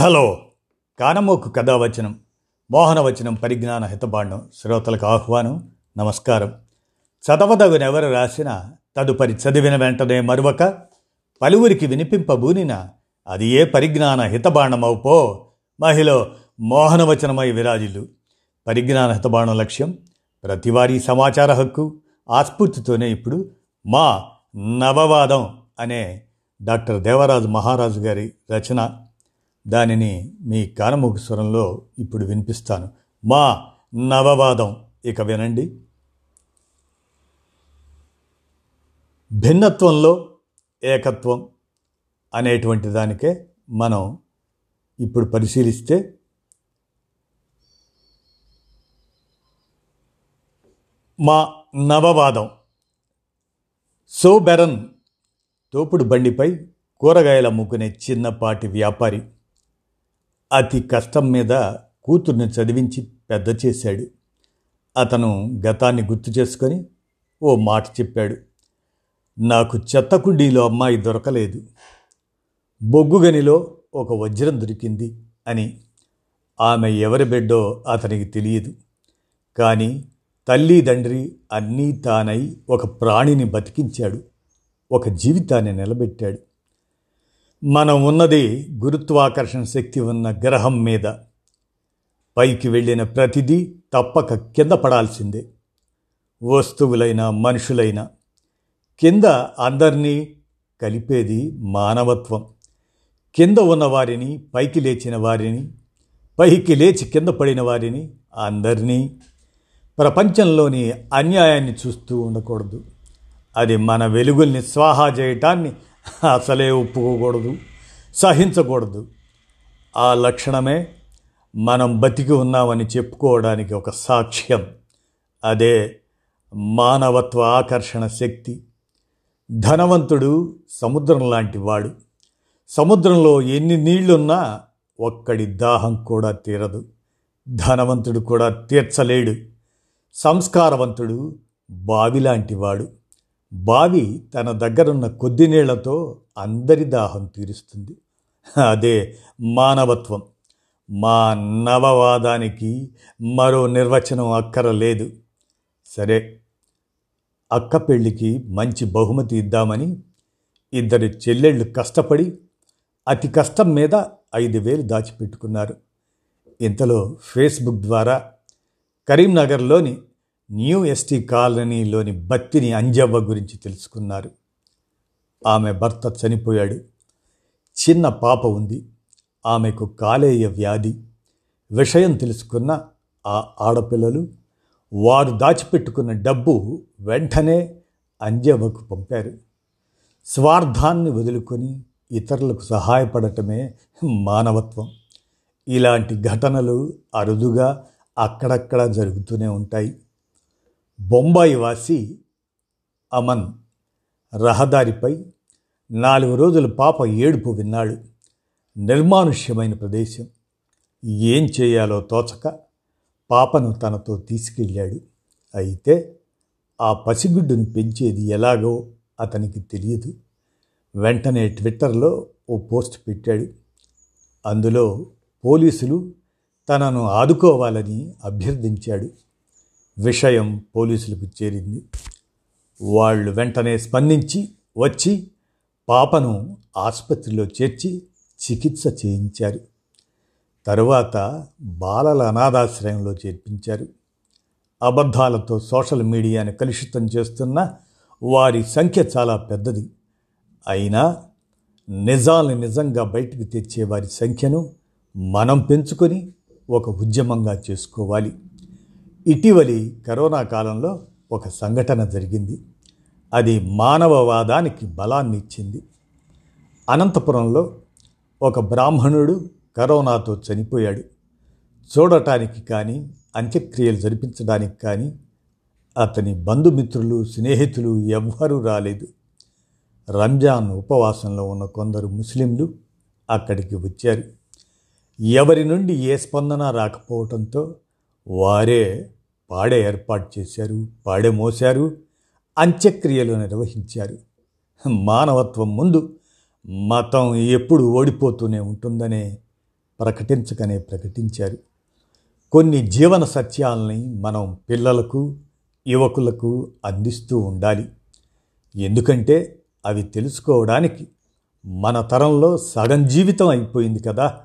Hello. కానమోకు కథావచనం మోహనవచనం పరిజ్ఞాన హితబాండం శ్రోతలకు ఆహ్వానం నమస్కారం. చదవదగునెవరు రాసిన తదుపరి చదివిన వెంటనే మరువక పలువురికి వినిపింపబూనిన అది ఏ పరిజ్ఞాన హితబాణమవుపో మహిళ మోహనవచనమై విరాజిల్లు. పరిజ్ఞాన హితబాణం లక్ష్యం ప్రతివారీ సమాచార హక్కు ఆస్ఫూర్తితోనే ఇప్పుడు మా నవవాదం అనే డాక్టర్ దేవరాజు మహారాజు గారి రచన. దానిని మీ కానముఖ స్వరంలో ఇప్పుడు వినిపిస్తాను. మా నవవాదం. ఇక వినండి. భిన్నత్వంలో ఏకత్వం అనేటువంటి దానికే మనం ఇప్పుడు పరిశీలిస్తే మా నవవాదం. సో బెరన్ తోపుడు బండిపై కూరగాయలు అమ్ముకునే చిన్నపాటి వ్యాపారి అతి కష్టం మీద కూతుర్ని చదివించి పెద్ద చేశాడు. అతను గతాన్ని గుర్తు చేసుకొని ఓ మాట చెప్పాడు. నాకు చెత్త కుండీలో అమ్మాయి దొరకలేదు. బొగ్గుగనిలో ఒక వజ్రం దొరికింది అని. ఆమె ఎవరి బిడ్డో అతనికి తెలియదు. కానీ తల్లి తండ్రి అన్నీ తానై ఒక ప్రాణిని బతికించాడు. ఒక జీవితాన్ని నిలబెట్టాడు. మనం ఉన్నది గురుత్వాకర్షణ శక్తి ఉన్న గ్రహం మీద. పైకి వెళ్ళిన ప్రతిదీ తప్పక కింద పడాల్సిందే. వస్తువులైనా మనుషులైనా కింద అందరినీ కలిపేది మానవత్వం. కింద ఉన్న వారిని పైకి లేచిన వారిని పైకి లేచి కింద పడిన వారిని అందరినీ. ప్రపంచంలోని అన్యాయాన్ని చూస్తూ ఉండకూడదు. అది మన వెలుగుల్ని స్వాహా చేయటాన్ని అసలే ఒప్పుకోకూడదు సహించకూడదు. ఆ లక్షణమే మనం బతికి ఉన్నామని చెప్పుకోవడానికి ఒక సాక్ష్యం. అదే మానవత్వ ఆకర్షణ శక్తి. ధనవంతుడు సముద్రం లాంటి వాడు. సముద్రంలో ఎన్ని నీళ్ళున్నా ఒక్కడి దాహం కూడా తీరదు. ధనవంతుడు కూడా తీర్చలేడు. సంస్కారవంతుడు బావి లాంటివాడు బావి తన దగ్గరున్న కొద్ది నీళ్ళతో అందరి దాహం తీరుస్తుంది. అదే మానవత్వం. మా నవవాదానికి మరో నిర్వచనం అక్కరలేదు. సరే అక్క పెళ్ళికి మంచి బహుమతి ఇద్దామని ఇద్దరు చెల్లెళ్ళు కష్టపడి అతి కష్టం మీద ఐదు వేలు దాచిపెట్టుకున్నారు. ఇంతలో ఫేస్బుక్ ద్వారా కరీంనగర్లోని న్యూ ఎస్టీ కాలనీలోని బత్తిని అంజవ్వ గురించి తెలుసుకున్నారు. ఆమె భర్త చనిపోయాడు. చిన్న పాప ఉంది. ఆమెకు కాలేయ వ్యాధి. విషయం తెలుసుకున్న ఆ ఆడపిల్లలు వారు దాచిపెట్టుకున్న డబ్బు వెంటనే అంజవ్వకు పంపారు. స్వార్థాన్ని వదులుకొని ఇతరులకు సహాయపడటమే మానవత్వం. ఇలాంటి ఘటనలు అరుదుగా అక్కడక్కడ జరుగుతూనే ఉంటాయి. బొంబాయి వాసి అమన్ రహదారిపై నాలుగు రోజుల పాప ఏడుపు విన్నాడు. నిర్మానుష్యమైన ప్రదేశం. ఏం చేయాలో తోచక పాపను తనతో తీసుకెళ్ళాడు. అయితే ఆ పసిగుడ్డును పెంచేది ఎలాగో అతనికి తెలియదు. వెంటనే ట్విట్టర్లో ఓ పోస్ట్ పెట్టాడు. అందులో పోలీసులు తనను ఆదుకోవాలని అభ్యర్థించాడు. విషయం పోలీసులకు చేరింది. వాళ్ళు వెంటనే స్పందించి వచ్చి పాపను ఆసుపత్రిలో చేర్చి చికిత్స చేయించారు. తరువాత బాలల అనాథాశ్రయంలో చేర్పించారు. అబద్ధాలతో సోషల్ మీడియాను కలుషితం చేస్తున్న వారి సంఖ్య చాలా పెద్దది. అయినా నిజాలను నిజంగా బయటకు తెచ్చే వారి సంఖ్యను మనం పెంచుకొని ఒక ఉద్యమంగా చేసుకోవాలి. ఇటీవలి కరోనా కాలంలో ఒక సంఘటన జరిగింది. అది మానవవాదానికి బలాన్ని ఇచ్చింది అనంతపురంలో ఒక బ్రాహ్మణుడు కరోనాతో చనిపోయాడు. చూడటానికి కానీ అంత్యక్రియలు జరిపించడానికి కానీ అతని బంధుమిత్రులు స్నేహితులు ఎవ్వరూ రాలేదు. రంజాన్ ఉపవాసంలో ఉన్న కొందరు ముస్లింలు అక్కడికి వచ్చారు. ఎవరి నుండి ఏ స్పందన రాకపోవడంతో వారే పాడే ఏర్పాటు చేశారు పాడే మోశారు అంత్యక్రియలు నిర్వహించారు. మానవత్వం ముందు మతం ఎప్పుడు ఓడిపోతూనే ఉంటుందనే ప్రకటించకనే ప్రకటించారు. కొన్ని జీవన సత్యాలని మనం పిల్లలకు యువకులకు అందిస్తూ ఉండాలి. ఎందుకంటే అవి తెలుసుకోవడానికి మన తరంలో సగం జీవితం అయిపోయింది కదా.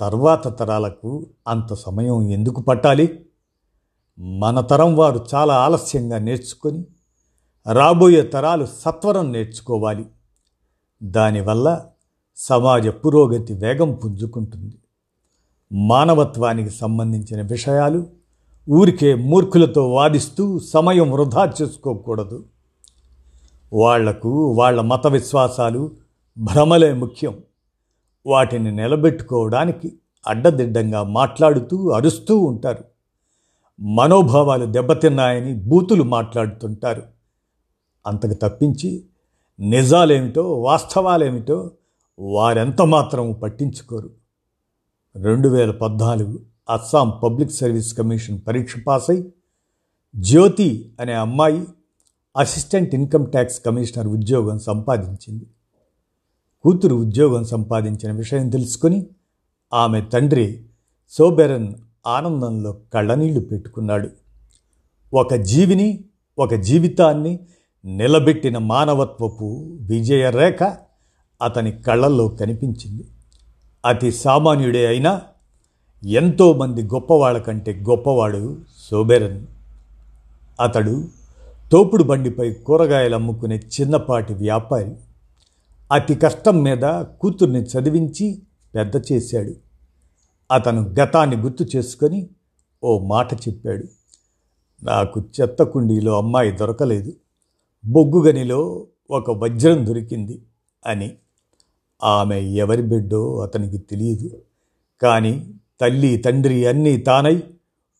తర్వాత తరాలకు అంత సమయం ఎందుకు పట్టాలి? మన తరం వారు చాలా ఆలస్యంగా నేర్చుకొని రాబోయే తరాలు సత్వరం నేర్చుకోవాలి. దానివల్ల సమాజ పురోగతి వేగం పుంజుకుంటుంది. మానవత్వానికి సంబంధించిన విషయాలు ఊరికే మూర్ఖులతో వాదిస్తూ సమయం వృధా చేసుకోకూడదు. వాళ్ళకు వాళ్ళ మత విశ్వాసాలు భ్రమలే ముఖ్యం. వాటిని నిలబెట్టుకోవడానికి అడ్డదిడ్డంగా మాట్లాడుతూ అరుస్తూ ఉంటారు. మనోభావాలు దెబ్బతిన్నాయని బూతులు మాట్లాడుతుంటారు. అంతకు తప్పించి నిజాలేమిటో వాస్తవాలేమిటో వారెంత మాత్రం పట్టించుకోరు. రెండు వేల పద్నాలుగు అస్సాం పబ్లిక్ సర్వీస్ కమిషన్ పరీక్ష పాస్ అయి జ్యోతి అనే అమ్మాయి అసిస్టెంట్ ఇన్కమ్ ట్యాక్స్ కమిషనర్ ఉద్యోగం సంపాదించింది. కూతురు ఉద్యోగం సంపాదించిన విషయం తెలుసుకొని ఆమె తండ్రి సోబెరన్ ఆనందంలో కళ్ళనీళ్ళు పెట్టుకున్నాడు. ఒక జీవిని ఒక జీవితాన్ని నిలబెట్టిన మానవత్వపు విజయరేఖ అతని కళ్ళల్లో కనిపించింది. అతి సామాన్యుడే అయినా ఎంతోమంది గొప్పవాళ్ళ కంటే గొప్పవాడు సోబెరన్. అతడు తోపుడు బండిపై కూరగాయలు అమ్ముకునే చిన్నపాటి వ్యాపారి. అతి కష్టం మీద కూతుర్ని చదివించి పెద్ద చేశాడు. అతను గతాన్ని గుర్తు చేసుకొని ఓ మాట చెప్పాడు. నాకు చెత్త కుండీలో అమ్మాయి దొరకలేదు. బొగ్గుగనిలో ఒక వజ్రం దొరికింది అని. ఆమె ఎవరి బిడ్డో అతనికి తెలియదు. కానీ తల్లి తండ్రి అన్నీ తానై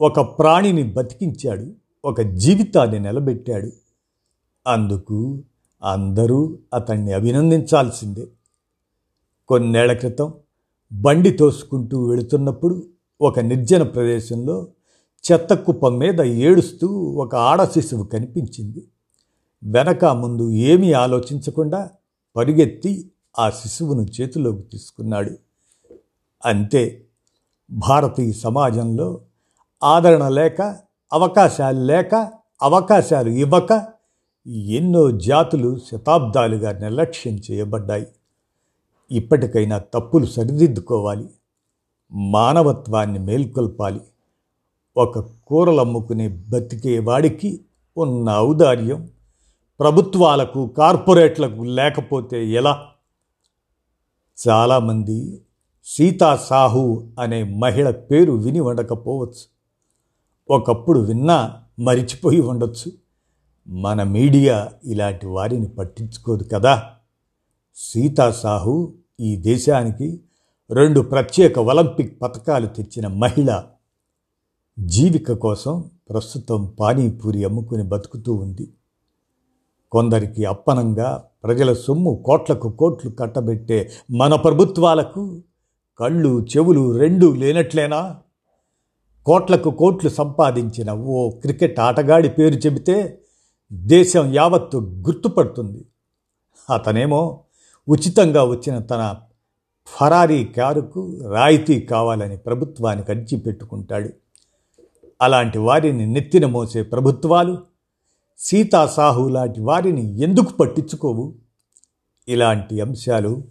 ఒక ప్రాణిని బతికించాడు. ఒక జీవితాన్ని నిలబెట్టాడు. అందుకు అందరూ అతన్ని అభినందించాల్సిందే. కొన్నేళ్ళ క్రితం బండి తోసుకుంటూ వెళుతున్నప్పుడు ఒక నిర్జన ప్రదేశంలో చెత్త కుప్పం మీద ఏడుస్తూ ఒక ఆడ శిశువు కనిపించింది. వెనక ముందు ఏమీ ఆలోచించకుండా పరిగెత్తి ఆ శిశువును చేతిలోకి తీసుకున్నాడు. అంతే భారతీయ సమాజంలో ఆదరణ లేక అవకాశాలు లేక అవకాశాలు ఇవ్వక ఎన్నో జాతులు శతాబ్దాలుగా నిర్లక్ష్యం చేయబడ్డాయి. ఇప్పటికైనా తప్పులు సరిదిద్దుకోవాలి. మానవత్వాన్ని మేల్కొల్పాలి. ఒక కూరలమ్ముకునే బతికే వాడికి ఉన్న ఔదార్యం ప్రభుత్వాలకు కార్పొరేట్లకు లేకపోతే ఎలా? చాలామంది సీతా సాహు అనే మహిళ పేరు విని ఉండకపోవచ్చు ఒకప్పుడు విన్నా మరిచిపోయి ఉండొచ్చు. మన మీడియా ఇలాంటి వారిని పట్టించుకోదు కదా? సీతా సాహు ఈ దేశానికి రెండు ప్రత్యేక ఒలింపిక్ పథకాలు తెచ్చిన మహిళ. జీవిక కోసం ప్రస్తుతం పానీపూరి అమ్ముకుని బతుకుతూ ఉంది. కొందరికి అప్పనంగా ప్రజల సొమ్ము కోట్లకు కోట్లు కట్టబెట్టే మన ప్రభుత్వాలకు కళ్ళు చెవులు రెండూ లేనట్లేనా? కోట్లకు కోట్లు సంపాదించిన ఓ క్రికెట్ ఆటగాడి పేరు చెబితే దేశం యావత్తు గుర్తుపడుతుంది. అతనేమో ఉచితంగా వచ్చిన తన ఫరారీ కారుకు రాయితీ కావాలని ప్రభుత్వానికి అర్జీ పెట్టుకుంటాడు. అలాంటి వారిని నెత్తిన మోసే ప్రభుత్వాలు సీతా సాహు లాంటి వారిని ఎందుకు పట్టించుకోవు? ఇలాంటి అంశాలు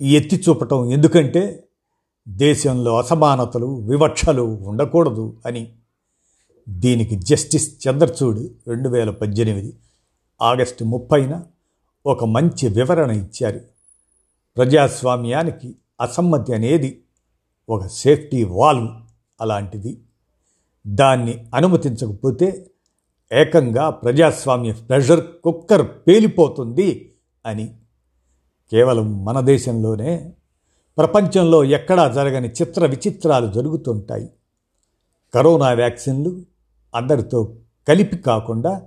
ఎత్తి చూపటం ఎందుకంటే దేశంలో అసమానతలు వివక్షలు ఉండకూడదు అని. దీనికి జస్టిస్ చంద్రచూడ్ రెండు వేల పద్దెనిమిది ఆగస్టు ముప్పైన ఒక మంచి వివరణ ఇచ్చారు. ప్రజాస్వామ్యానికి అసమ్మతి అనేది ఒక సేఫ్టీ వాల్వ్ అలాంటిది. దాన్ని అనుమతించకపోతే ఏకంగా ప్రజాస్వామ్య ప్రెషర్ కుక్కర్ పేలిపోతుంది అని. కేవలం మన దేశంలోనే ప్రపంచంలో ఎక్కడా జరగని చిత్ర విచిత్రాలు జరుగుతుంటాయి. కరోనా వ్యాక్సిన్లు అందరితో కలిపి కాకుండా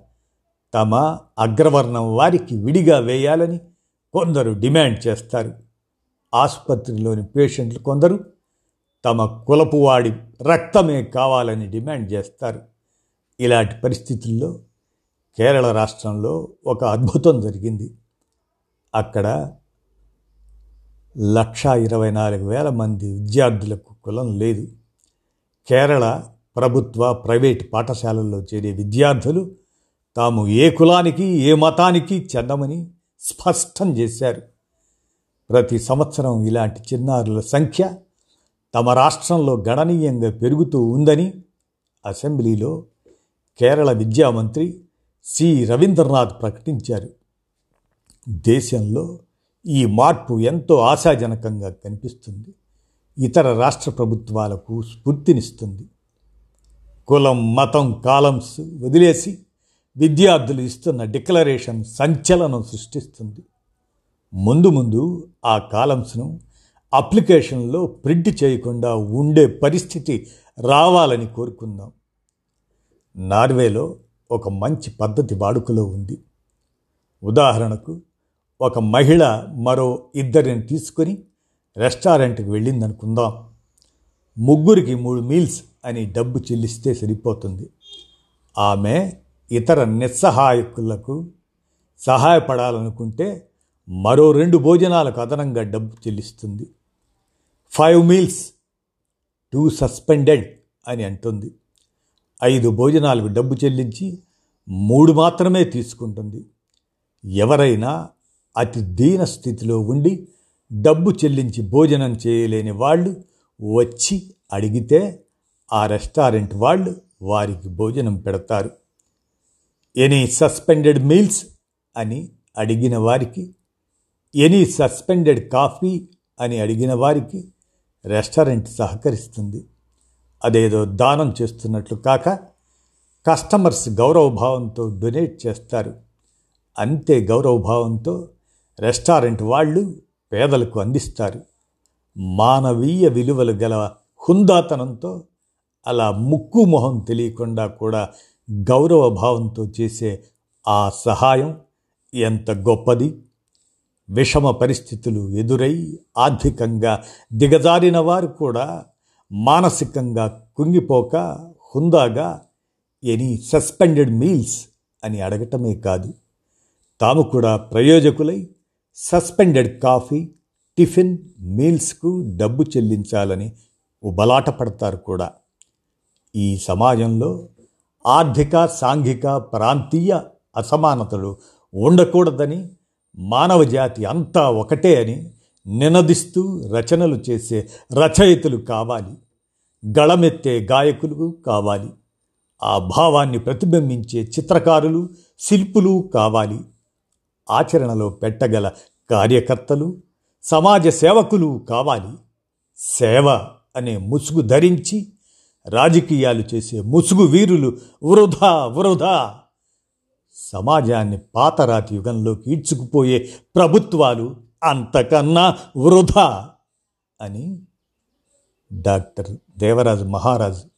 తమ అగ్రవర్ణం వారికి విడిగా వేయాలని కొందరు డిమాండ్ చేస్తారు. ఆసుపత్రిలోని పేషెంట్లు కొందరు తమ కులపు వాడి రక్తమే కావాలని డిమాండ్ చేస్తారు. ఇలాంటి పరిస్థితుల్లో కేరళ రాష్ట్రంలో ఒక అద్భుతం జరిగింది. అక్కడ లక్షా ఇరవై నాలుగు వేల మంది విద్యార్థులకు కులం లేదు. కేరళ ప్రభుత్వ ప్రైవేట్ పాఠశాలల్లో చేరే విద్యార్థులు తాము ఏ కులానికి ఏ మతానికి చెందమని స్పష్టం చేశారు. ప్రతి సంవత్సరం ఇలాంటి చిన్నారుల సంఖ్య తమ రాష్ట్రంలో గణనీయంగా పెరుగుతూ ఉందని అసెంబ్లీలో కేరళ విద్యామంత్రి సి. రవీంద్రనాథ్ ప్రకటించారు. దేశంలో ఈ మార్పు ఎంతో ఆశాజనకంగా కనిపిస్తుంది. ఇతర రాష్ట్ర ప్రభుత్వాలకు స్ఫూర్తినిస్తుంది. కులం మతం కాలమ్స్ వదిలేసి విద్యార్థులు ఇస్తున్న డిక్లరేషన్ సంచలనం సృష్టిస్తుంది. ముందు ముందు ఆ కాలమ్స్ను అప్లికేషన్లో ప్రింట్ చేయకుండా ఉండే పరిస్థితి రావాలని కోరుకుందాం. నార్వేలో ఒక మంచి పద్ధతి వాడుకలో ఉంది. ఉదాహరణకు ఒక మహిళ మరో ఇద్దరిని తీసుకొని రెస్టారెంట్కి వెళ్ళిందనుకుందాం. ముగ్గురికి మూడు మీల్స్ అని డబ్బు చెల్లిస్తే సరిపోతుంది. ఆమె ఇతర నిస్సహాయకులకు సహాయపడాలనుకుంటే మరో రెండు భోజనాలకు అదనంగా డబ్బు చెల్లిస్తుంది. ఫైవ్ మీల్స్ టూ సస్పెండెడ్ అని అంటుంది. ఐదు భోజనాలకు డబ్బు చెల్లించి మూడు మాత్రమే తీసుకుంటుంది. ఎవరైనా అతి దీన స్థితిలో ఉండి డబ్బు చెల్లించి భోజనం చేయలేని వాళ్ళు వచ్చి అడిగితే ఆ రెస్టారెంట్ వాళ్ళు వారికి భోజనం పెడతారు. ఎనీ సస్పెండెడ్ మీల్స్ అని అడిగిన వారికి ఎనీ సస్పెండెడ్ కాఫీ అని అడిగిన వారికి రెస్టారెంట్ సహకరిస్తుంది. అదేదో దానం చేస్తున్నట్లు కాక కస్టమర్స్ గౌరవభావంతో డొనేట్ చేస్తారు. అంతే గౌరవభావంతో రెస్టారెంట్ వాళ్ళు పేదలకు అందిస్తారు. మానవీయ విలువలు గల హుందాతనంతో అలా ముక్కు మొహం తెలియకుండా కూడా గౌరవ భావంతో చేసే ఆ సహాయం ఎంత గొప్పది. విషమ పరిస్థితులు ఎదురై ఆర్థికంగా దిగజారిన వారు కూడా మానసికంగా కుంగిపోక హుందాగా ఎనీ సస్పెండెడ్ మీల్స్ అని అడగటమే కాదు. తాము కూడా ప్రయోజకులై సస్పెండెడ్ కాఫీ టిఫిన్ మీల్స్కు డబ్బు చెల్లించాలని ఉబలాట పడతారు కూడా. ఈ సమాజంలో ఆర్థిక సాంఘిక ప్రాంతీయ అసమానతలు ఉండకూడదని మానవ జాతి అంతా ఒకటే అని నినదిస్తూ రచనలు చేసే రచయితలు కావాలి. గళమెత్తే గాయకులు కావాలి. ఆ భావాన్ని ప్రతిబింబించే చిత్రకారులు శిల్పులు కావాలి. ఆచరణలో పెట్టగల కార్యకర్తలు సమాజ సేవకులు కావాలి. సేవ అనే ముసుగు ధరించి రాజకీయాలు చేసే ముసుగు వీరులు వృధా వృధా. సమాజాన్ని పాతరాతి యుగంలోకి ఈడ్చుకుపోయే ప్రభుత్వాలు అంతకన్నా వృధా అని డాక్టర్ దేవరాజు మహారాజు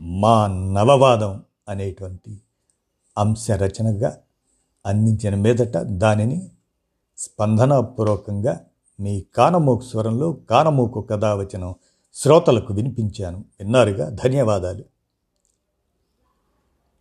మా నవవాదం అనేటువంటి అంశ రచనగా అందించిన మీదట దానిని స్పందనాపూర్వకంగా మీ కానమోకు స్వరంలో కానమూకు కథావచనం శ్రోతలకు వినిపించాను. విన్నారుగా? ధన్యవాదాలు.